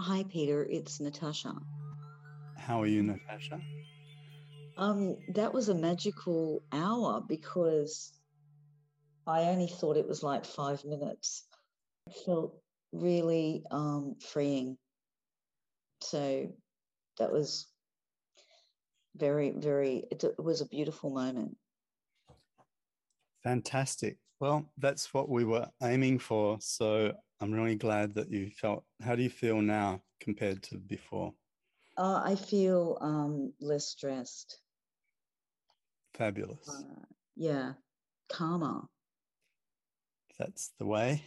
Hi, Peter. It's Natasha. How are you, Natasha? Um, that was a magical hour because I only thought it was like five minutes. It felt really um, freeing. So that was very, very, it, it was a beautiful moment. Fantastic. Well, that's what we were aiming for. So I'm really glad that you felt. How do you feel now compared to before? Uh, I feel um, less stressed. Fabulous. Uh, yeah, calmer. That's the way.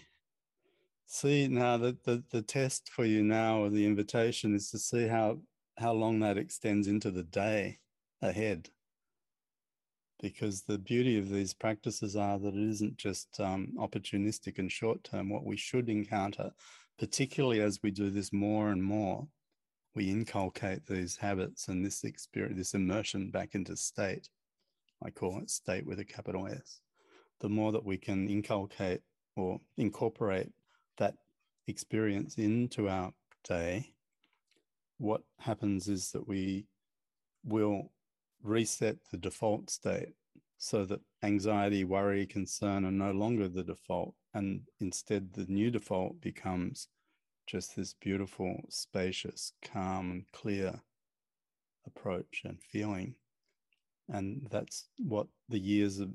See now the, the the test for you now or the invitation is to see how how long that extends into the day ahead. Because the beauty of these practices are that it isn't just um, opportunistic and short term. What we should encounter, particularly as we do this more and more, we inculcate these habits and this experience, this immersion back into state. I call it state with a capital S. The more that we can inculcate or incorporate that experience into our day, what happens is that we will reset the default state so that anxiety, worry, concern are no longer the default. And instead, the new default becomes just this beautiful, spacious, calm, and clear approach and feeling. And that's what the years of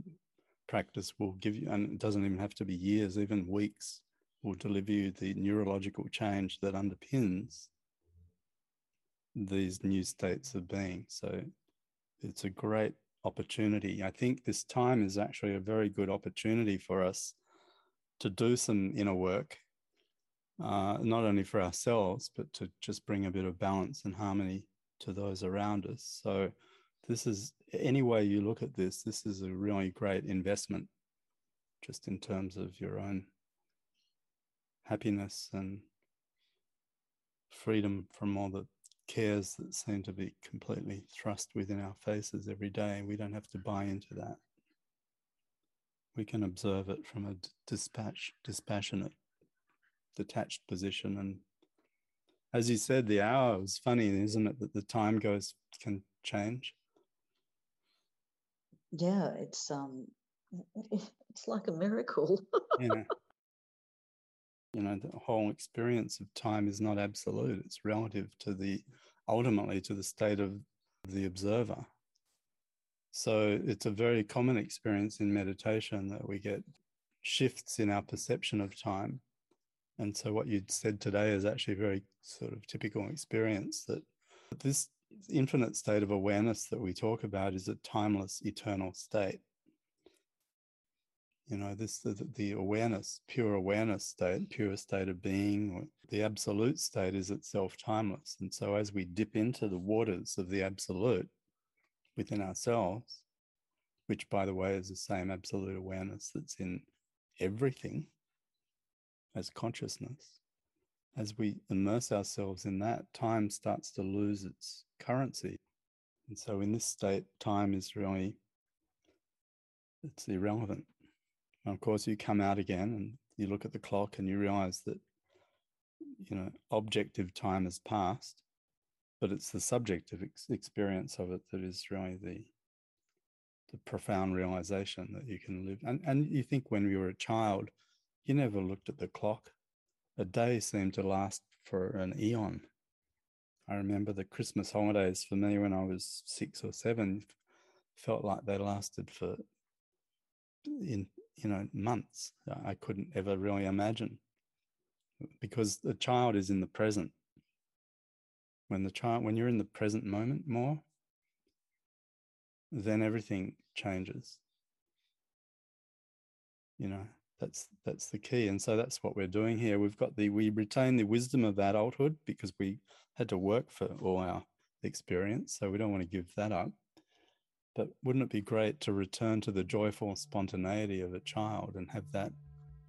practice will give you. And it doesn't even have to be years, even weeks will deliver you the neurological change that underpins these new states of being. So it's a great opportunity. I think this time is actually a very good opportunity for us to do some inner work, uh, not only for ourselves, but to just bring a bit of balance and harmony to those around us. So, this is any way you look at this, this is a really great investment just in terms of your own happiness and freedom from all the cares that seem to be completely thrust within our faces every day. We don't have to buy into that. We can observe it from a dispatch, dispassionate, detached position. And as you said, the hour was funny, isn't it? That the time goes can change. Yeah, it's um, it's like a miracle. yeah you know the whole experience of time is not absolute. It's relative to the ultimately to the state of the observer. So it's a very common experience in meditation that we get shifts in our perception of time. And so what you said today is actually a very sort of typical experience that this infinite state of awareness that we talk about is a timeless eternal state you know this the, the awareness pure awareness state pure state of being the absolute state is itself timeless. And so as we dip into the waters of the absolute within ourselves which by the way is the same absolute awareness that's in everything as consciousness as we immerse ourselves in that time starts to lose its currency. And so in this state time is really it's irrelevant and of course, you come out again and you look at the clock and you realize that, you know, objective time has passed, but it's the subjective ex- experience of it that is really the, the profound realization that you can live. And, and you think when you were a child, you never looked at the clock. A day seemed to last for an eon. I remember the Christmas holidays for me when I was six or seven felt like they lasted for in you know months i couldn't ever really imagine. Because the child is in the present. When the child when you're in the present moment more then everything changes. You know that's that's the key. And so that's what we're doing here. We've got the we retain the wisdom of adulthood because we had to work for all our experience. So we don't want to give that up but wouldn't it be great to return to the joyful spontaneity of a child and have that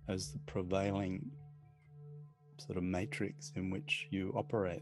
as the prevailing sort of matrix in which you operate?